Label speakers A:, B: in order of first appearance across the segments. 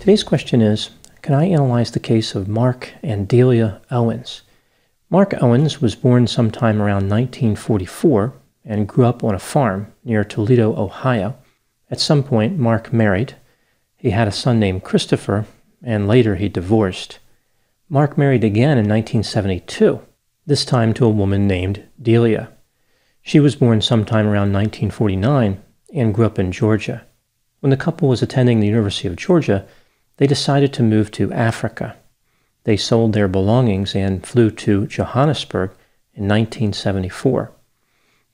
A: Today's question is Can I analyze the case of Mark and Delia Owens? Mark Owens was born sometime around 1944 and grew up on a farm near Toledo, Ohio. At some point, Mark married. He had a son named Christopher, and later he divorced. Mark married again in 1972, this time to a woman named Delia. She was born sometime around 1949 and grew up in Georgia. When the couple was attending the University of Georgia, they decided to move to Africa. They sold their belongings and flew to Johannesburg in 1974.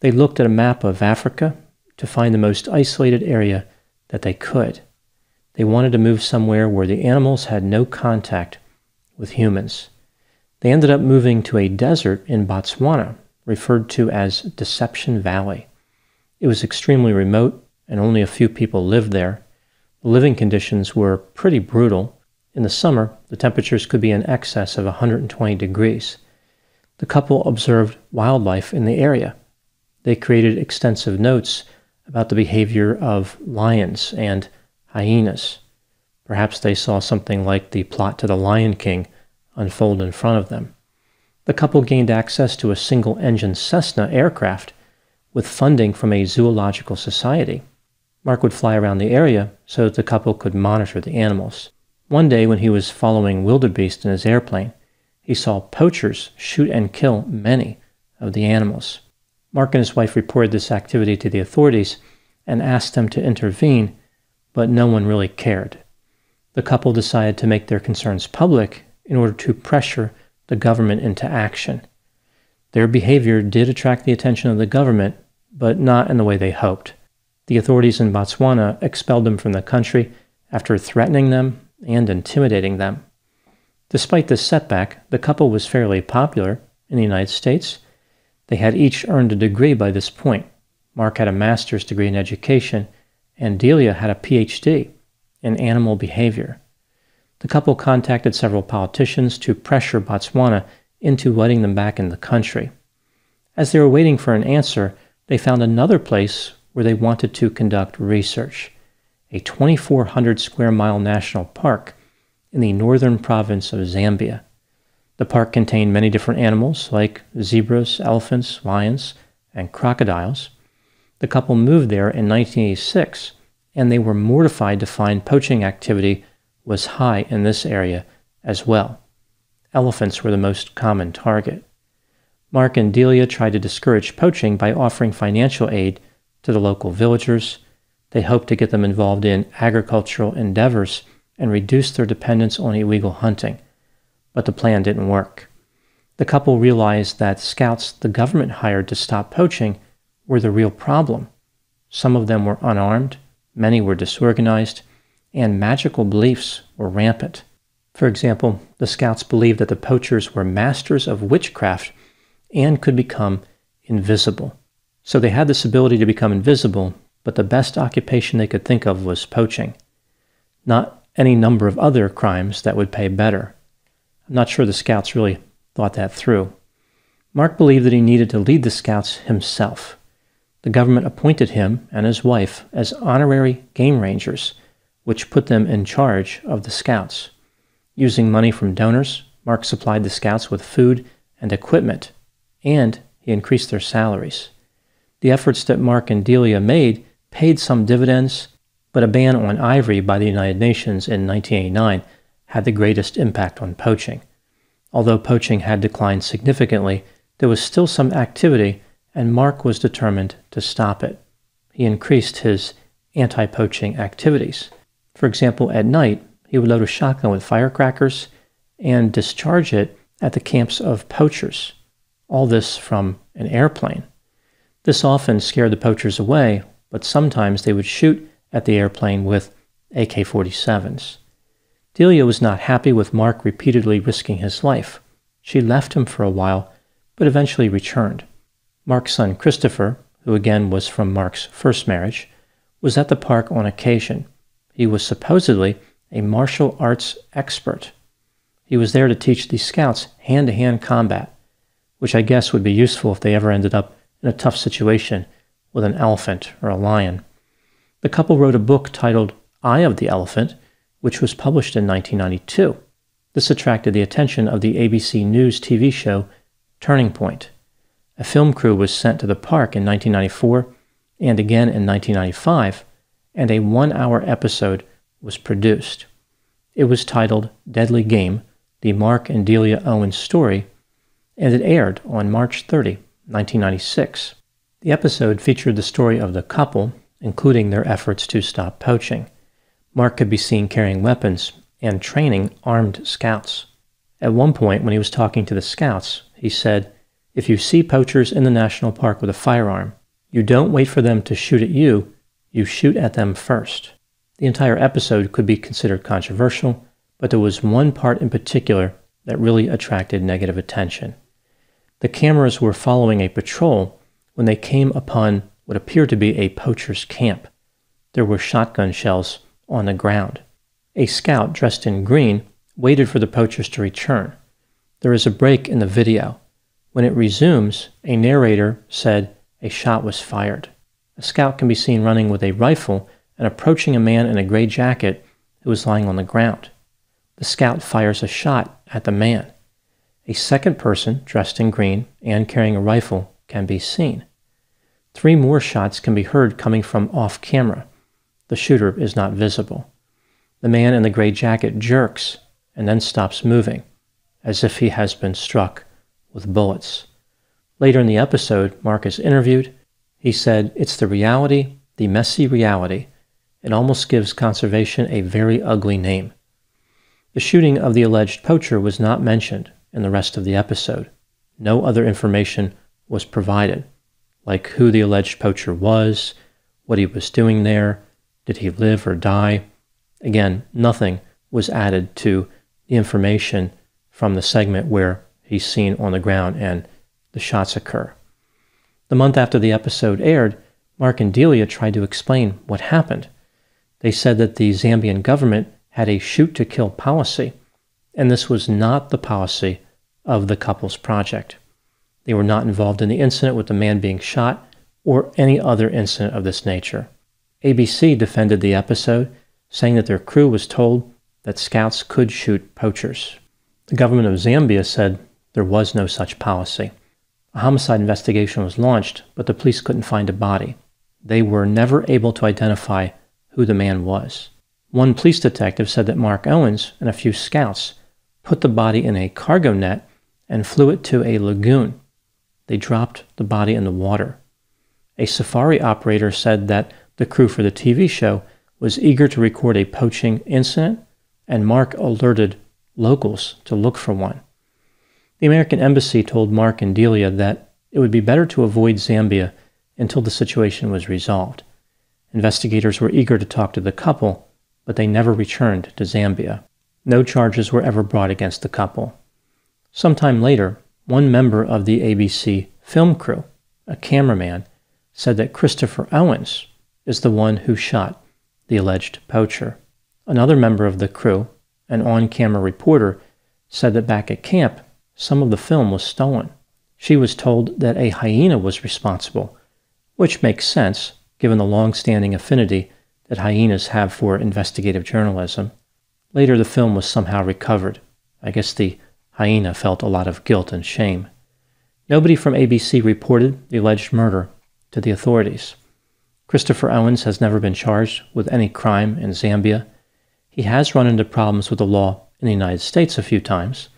A: They looked at a map of Africa to find the most isolated area that they could. They wanted to move somewhere where the animals had no contact with humans. They ended up moving to a desert in Botswana, referred to as Deception Valley. It was extremely remote, and only a few people lived there. Living conditions were pretty brutal, in the summer, the temperatures could be in excess of 120 degrees. The couple observed wildlife in the area. They created extensive notes about the behavior of lions and hyenas. Perhaps they saw something like the plot to the Lion King unfold in front of them. The couple gained access to a single engine Cessna aircraft with funding from a zoological society. Mark would fly around the area so that the couple could monitor the animals. One day, when he was following wildebeest in his airplane, he saw poachers shoot and kill many of the animals. Mark and his wife reported this activity to the authorities and asked them to intervene, but no one really cared. The couple decided to make their concerns public in order to pressure the government into action. Their behavior did attract the attention of the government, but not in the way they hoped. The authorities in Botswana expelled them from the country after threatening them and intimidating them. Despite this setback, the couple was fairly popular in the United States. They had each earned a degree by this point. Mark had a master's degree in education, and Delia had a PhD in animal behavior. The couple contacted several politicians to pressure Botswana into letting them back in the country. As they were waiting for an answer, they found another place where they wanted to conduct research a 2,400 square mile national park in the northern province of Zambia. The park contained many different animals like zebras, elephants, lions, and crocodiles. The couple moved there in 1986, and they were mortified to find poaching activity was high in this area as well. Elephants were the most common target. Mark and Delia tried to discourage poaching by offering financial aid to the local villagers they hoped to get them involved in agricultural endeavors and reduce their dependence on illegal hunting. But the plan didn't work. The couple realized that scouts the government hired to stop poaching were the real problem. Some of them were unarmed, many were disorganized, and magical beliefs were rampant. For example, the scouts believed that the poachers were masters of witchcraft and could become invisible. So they had this ability to become invisible but the best occupation they could think of was poaching, not any number of other crimes that would pay better. I'm not sure the scouts really thought that through. Mark believed that he needed to lead the scouts himself. The government appointed him and his wife as honorary game rangers, which put them in charge of the scouts. Using money from donors, Mark supplied the scouts with food and equipment, and he increased their salaries. The efforts that Mark and Delia made paid some dividends, but a ban on ivory by the United Nations in 1989 had the greatest impact on poaching. Although poaching had declined significantly, there was still some activity, and Mark was determined to stop it. He increased his anti poaching activities. For example, at night, he would load a shotgun with firecrackers and discharge it at the camps of poachers. All this from an airplane. This often scared the poachers away, but sometimes they would shoot at the airplane with AK 47s. Delia was not happy with Mark repeatedly risking his life. She left him for a while, but eventually returned. Mark's son Christopher, who again was from Mark's first marriage, was at the park on occasion. He was supposedly a martial arts expert. He was there to teach the scouts hand to hand combat, which I guess would be useful if they ever ended up in a tough situation with an elephant or a lion. The couple wrote a book titled Eye of the Elephant which was published in 1992. This attracted the attention of the ABC News TV show Turning Point. A film crew was sent to the park in 1994 and again in 1995, and a one hour episode was produced. It was titled Deadly Game The Mark and Delia Owens Story, and it aired on March 30, 1996. The episode featured the story of the couple, including their efforts to stop poaching. Mark could be seen carrying weapons and training armed scouts. At one point, when he was talking to the scouts, he said, If you see poachers in the national park with a firearm, you don't wait for them to shoot at you, you shoot at them first. The entire episode could be considered controversial, but there was one part in particular that really attracted negative attention. The cameras were following a patrol when they came upon what appeared to be a poacher's camp. There were shotgun shells on the ground. A scout dressed in green waited for the poachers to return. There is a break in the video. When it resumes, a narrator said a shot was fired. A scout can be seen running with a rifle and approaching a man in a gray jacket who is lying on the ground. The scout fires a shot at the man. A second person, dressed in green and carrying a rifle, can be seen. Three more shots can be heard coming from off camera. The shooter is not visible. The man in the gray jacket jerks and then stops moving, as if he has been struck with bullets. Later in the episode, Mark is interviewed. He said, It's the reality, the messy reality. It almost gives conservation a very ugly name. The shooting of the alleged poacher was not mentioned in the rest of the episode. No other information was provided, like who the alleged poacher was, what he was doing there, did he live or die? Again, nothing was added to the information from the segment where he's seen on the ground and the shots occur. The month after the episode aired, Mark and Delia tried to explain what happened. They said that the Zambian government had a shoot to kill policy, and this was not the policy of the couple's project. They were not involved in the incident with the man being shot or any other incident of this nature. ABC defended the episode, saying that their crew was told that scouts could shoot poachers. The government of Zambia said there was no such policy. A homicide investigation was launched, but the police couldn't find a body. They were never able to identify who the man was. One police detective said that Mark Owens and a few scouts put the body in a cargo net and flew it to a lagoon. They dropped the body in the water. A safari operator said that the crew for the TV show was eager to record a poaching incident, and Mark alerted locals to look for one. The American embassy told Mark and Delia that it would be better to avoid Zambia until the situation was resolved. Investigators were eager to talk to the couple, but they never returned to Zambia. No charges were ever brought against the couple. Sometime later, one member of the ABC film crew, a cameraman, said that Christopher Owens is the one who shot the alleged poacher. Another member of the crew, an on camera reporter, said that back at camp, some of the film was stolen. She was told that a hyena was responsible, which makes sense given the long standing affinity that hyenas have for investigative journalism. Later, the film was somehow recovered. I guess the hyena felt a lot of guilt and shame. Nobody from ABC reported the alleged murder to the authorities. Christopher Owens has never been charged with any crime in Zambia. He has run into problems with the law in the United States a few times.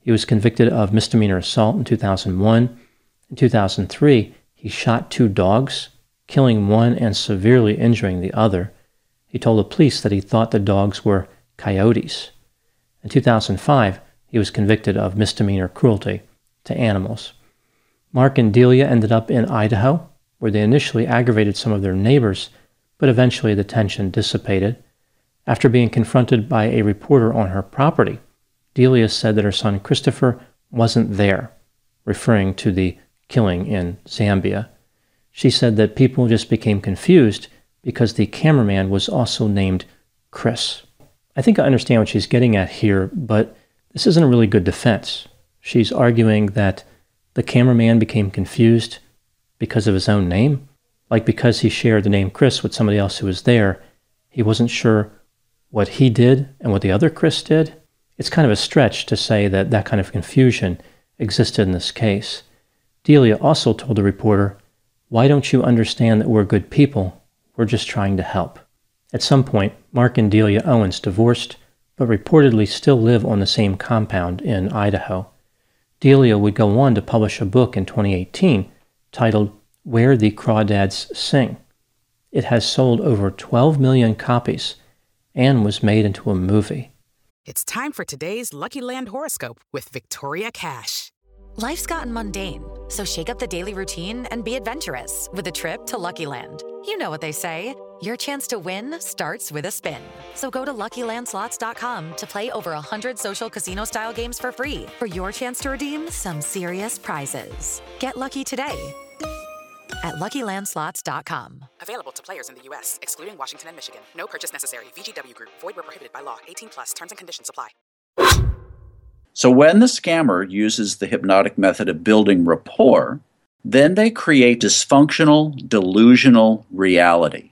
A: He was convicted of misdemeanor assault in 2001. In 2003, he shot two dogs, killing one and severely injuring the other. He told the police that he thought the dogs were coyotes. In 2005, he was convicted of misdemeanor cruelty to animals. Mark and Delia ended up in Idaho, where they initially aggravated some of their neighbors, but eventually the tension dissipated. After being confronted by a reporter on her property, Delia said that her son Christopher wasn't there, referring to the killing in Zambia. She said that people just became confused because the cameraman was also named Chris. I think I understand what she's getting at here, but this isn't a really good defense. She's arguing that the cameraman became confused because of his own name, like because he shared the name Chris with somebody else who was there, he wasn't sure what he did and what the other Chris did. It's kind of a stretch to say that that kind of confusion existed in this case. Delia also told the reporter, Why don't you understand that we're good people? We're just trying to help. At some point, Mark and Delia Owens divorced, but reportedly still live on the same compound in Idaho. Delia would go on to publish a book in 2018 titled Where the Crawdads Sing. It has sold over 12 million copies and was made into a movie.
B: It's time for today's Lucky Land horoscope with Victoria Cash.
C: Life's gotten mundane, so shake up the daily routine and be adventurous with a trip to Lucky Land. You know what they say your chance to win starts with a spin. So go to luckylandslots.com to play over 100 social casino style games for free for your chance to redeem some serious prizes. Get lucky today at LuckyLandSlots.com.
B: Available to players in the U.S., excluding Washington and Michigan. No purchase necessary. VGW Group. Void where prohibited by law. 18 plus. Terms and conditions apply.
D: So when the scammer uses the hypnotic method of building rapport, then they create dysfunctional, delusional reality.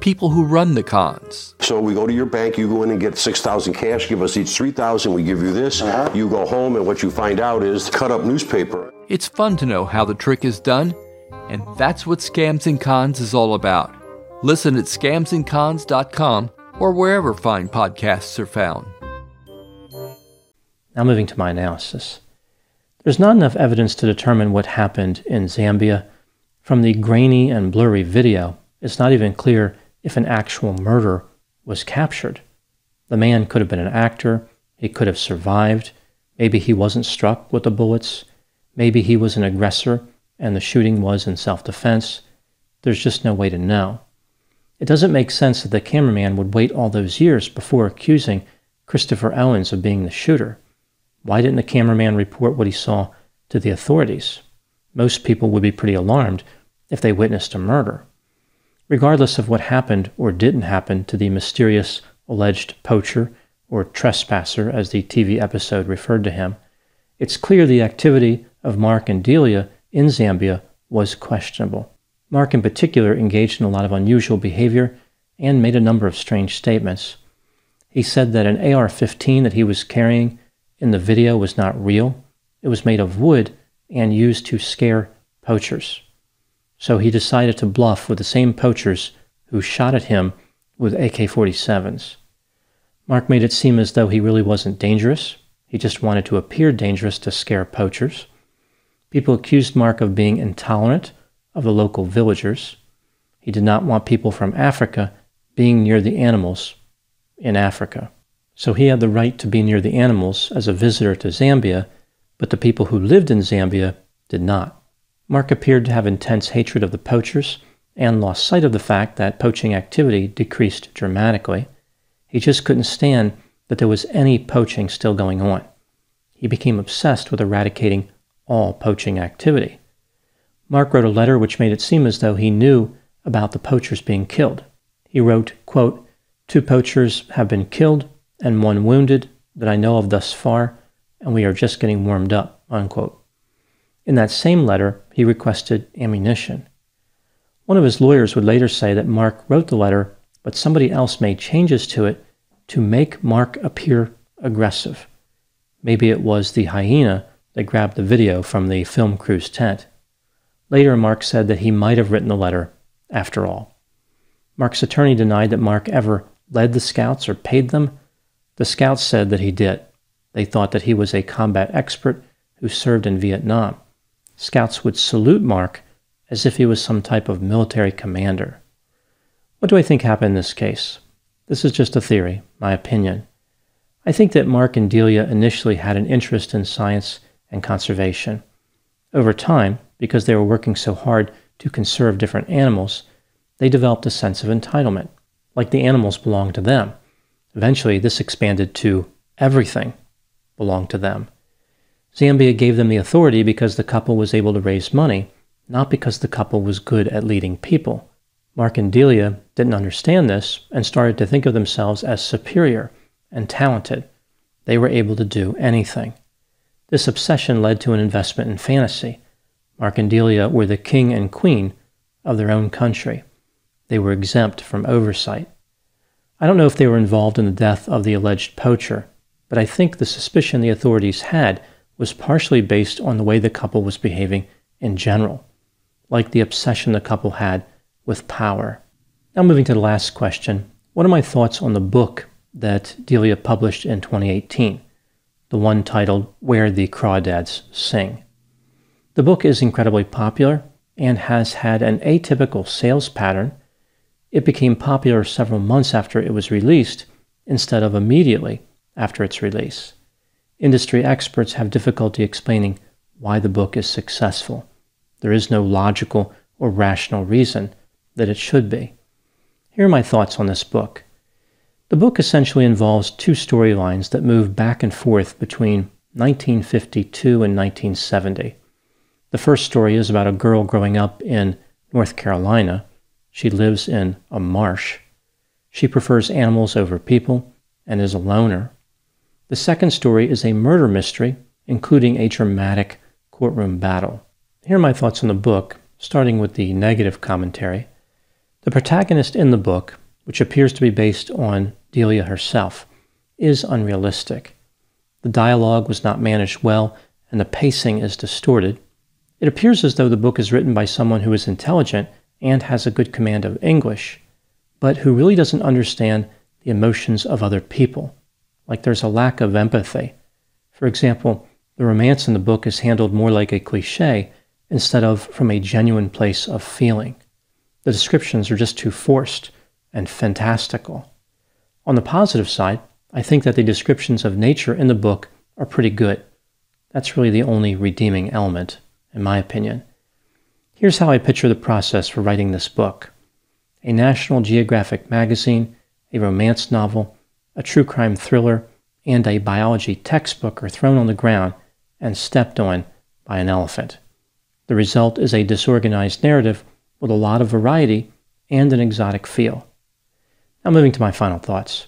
E: people who run the cons.
F: So we go to your bank, you go in and get 6,000 cash, give us each 3,000, we give you this. Uh-huh. You go home and what you find out is cut up newspaper.
E: It's fun to know how the trick is done and that's what Scams and Cons is all about. Listen at scamsandcons.com or wherever fine podcasts are found.
A: Now, moving to my analysis. There's not enough evidence to determine what happened in Zambia. From the grainy and blurry video, it's not even clear if an actual murder was captured. The man could have been an actor, he could have survived, maybe he wasn't struck with the bullets, maybe he was an aggressor and the shooting was in self defense, there's just no way to know. It doesn't make sense that the cameraman would wait all those years before accusing Christopher Owens of being the shooter. Why didn't the cameraman report what he saw to the authorities? Most people would be pretty alarmed if they witnessed a murder. Regardless of what happened or didn't happen to the mysterious alleged poacher or trespasser, as the TV episode referred to him, it's clear the activity of Mark and Delia in Zambia was questionable. Mark, in particular, engaged in a lot of unusual behavior and made a number of strange statements. He said that an AR 15 that he was carrying in the video was not real, it was made of wood and used to scare poachers. So he decided to bluff with the same poachers who shot at him with AK 47s. Mark made it seem as though he really wasn't dangerous, he just wanted to appear dangerous to scare poachers. People accused Mark of being intolerant of the local villagers. He did not want people from Africa being near the animals in Africa. So he had the right to be near the animals as a visitor to Zambia, but the people who lived in Zambia did not. Mark appeared to have intense hatred of the poachers and lost sight of the fact that poaching activity decreased dramatically. He just couldn't stand that there was any poaching still going on. He became obsessed with eradicating all poaching activity. Mark wrote a letter which made it seem as though he knew about the poachers being killed. He wrote, quote, Two poachers have been killed and one wounded that I know of thus far, and we are just getting warmed up. Unquote. In that same letter, he requested ammunition. One of his lawyers would later say that Mark wrote the letter, but somebody else made changes to it to make Mark appear aggressive. Maybe it was the hyena that grabbed the video from the film crew's tent. Later, Mark said that he might have written the letter after all. Mark's attorney denied that Mark ever led the scouts or paid them. The scouts said that he did. They thought that he was a combat expert who served in Vietnam. Scouts would salute Mark as if he was some type of military commander. What do I think happened in this case? This is just a theory, my opinion. I think that Mark and Delia initially had an interest in science and conservation. Over time, because they were working so hard to conserve different animals, they developed a sense of entitlement, like the animals belonged to them. Eventually, this expanded to everything belonged to them. Zambia gave them the authority because the couple was able to raise money, not because the couple was good at leading people. Mark and Delia didn't understand this and started to think of themselves as superior and talented. They were able to do anything. This obsession led to an investment in fantasy. Mark and Delia were the king and queen of their own country. They were exempt from oversight. I don't know if they were involved in the death of the alleged poacher, but I think the suspicion the authorities had was partially based on the way the couple was behaving in general, like the obsession the couple had with power. Now, moving to the last question what are my thoughts on the book that Delia published in 2018, the one titled Where the Crawdads Sing? The book is incredibly popular and has had an atypical sales pattern. It became popular several months after it was released instead of immediately after its release. Industry experts have difficulty explaining why the book is successful. There is no logical or rational reason that it should be. Here are my thoughts on this book. The book essentially involves two storylines that move back and forth between 1952 and 1970. The first story is about a girl growing up in North Carolina. She lives in a marsh. She prefers animals over people and is a loner. The second story is a murder mystery, including a dramatic courtroom battle. Here are my thoughts on the book, starting with the negative commentary. The protagonist in the book, which appears to be based on Delia herself, is unrealistic. The dialogue was not managed well, and the pacing is distorted. It appears as though the book is written by someone who is intelligent and has a good command of English, but who really doesn't understand the emotions of other people. Like there's a lack of empathy. For example, the romance in the book is handled more like a cliche instead of from a genuine place of feeling. The descriptions are just too forced and fantastical. On the positive side, I think that the descriptions of nature in the book are pretty good. That's really the only redeeming element, in my opinion. Here's how I picture the process for writing this book a National Geographic magazine, a romance novel, a true crime thriller, and a biology textbook are thrown on the ground and stepped on by an elephant. The result is a disorganized narrative with a lot of variety and an exotic feel. Now, moving to my final thoughts.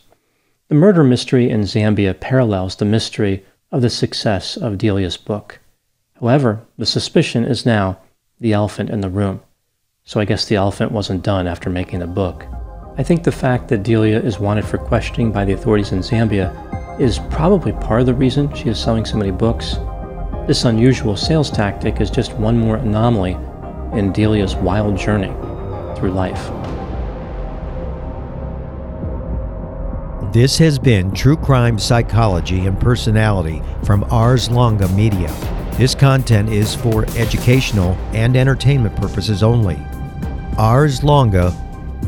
A: The murder mystery in Zambia parallels the mystery of the success of Delia's book. However, the suspicion is now the elephant in the room. So I guess the elephant wasn't done after making the book. I think the fact that Delia is wanted for questioning by the authorities in Zambia is probably part of the reason she is selling so many books. This unusual sales tactic is just one more anomaly in Delia's wild journey through life.
G: This has been True Crime Psychology and Personality from Ars Longa Media. This content is for educational and entertainment purposes only. Ars Longa